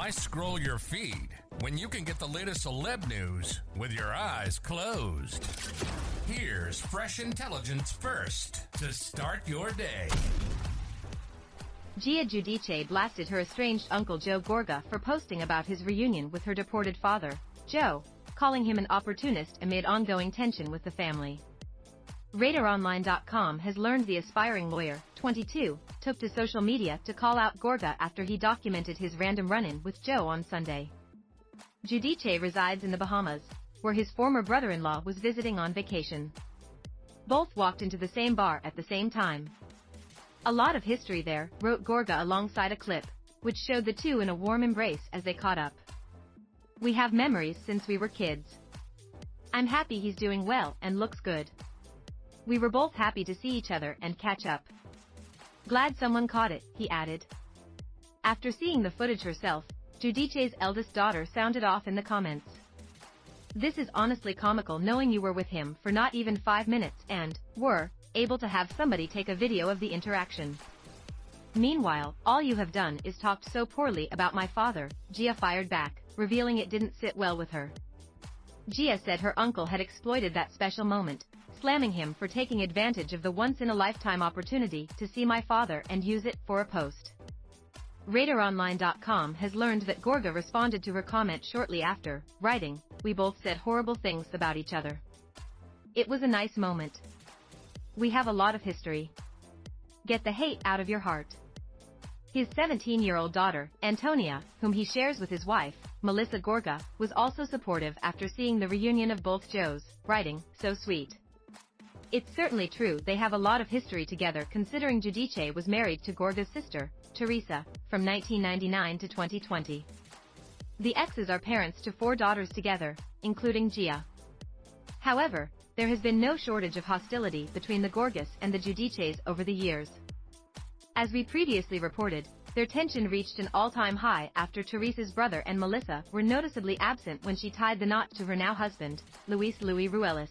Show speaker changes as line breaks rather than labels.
Why scroll your feed when you can get the latest celeb news with your eyes closed? Here's fresh intelligence first to start your day.
Gia Giudice blasted her estranged uncle Joe Gorga for posting about his reunion with her deported father, Joe, calling him an opportunist amid ongoing tension with the family. RadarOnline.com has learned the aspiring lawyer, 22, took to social media to call out Gorga after he documented his random run-in with Joe on Sunday. Giudice resides in the Bahamas, where his former brother-in-law was visiting on vacation. Both walked into the same bar at the same time. A lot of history there, wrote Gorga alongside a clip, which showed the two in a warm embrace as they caught up. We have memories since we were kids. I'm happy he's doing well and looks good. We were both happy to see each other and catch up. Glad someone caught it, he added. After seeing the footage herself, Giudice's eldest daughter sounded off in the comments. This is honestly comical knowing you were with him for not even five minutes and, were, able to have somebody take a video of the interaction. Meanwhile, all you have done is talked so poorly about my father, Gia fired back, revealing it didn't sit well with her. Gia said her uncle had exploited that special moment, slamming him for taking advantage of the once-in-a-lifetime opportunity to see my father and use it for a post. RadarOnline.com has learned that Gorga responded to her comment shortly after, writing, We both said horrible things about each other. It was a nice moment. We have a lot of history. Get the hate out of your heart. His 17-year-old daughter, Antonia, whom he shares with his wife, Melissa Gorga, was also supportive after seeing the reunion of both Joes, writing, so sweet. It's certainly true they have a lot of history together considering Giudice was married to Gorga's sister, Teresa, from 1999 to 2020. The exes are parents to four daughters together, including Gia. However, there has been no shortage of hostility between the Gorgas and the Giudices over the years. As we previously reported, their tension reached an all-time high after Teresa's brother and Melissa were noticeably absent when she tied the knot to her now husband, Luis Louis Ruelas.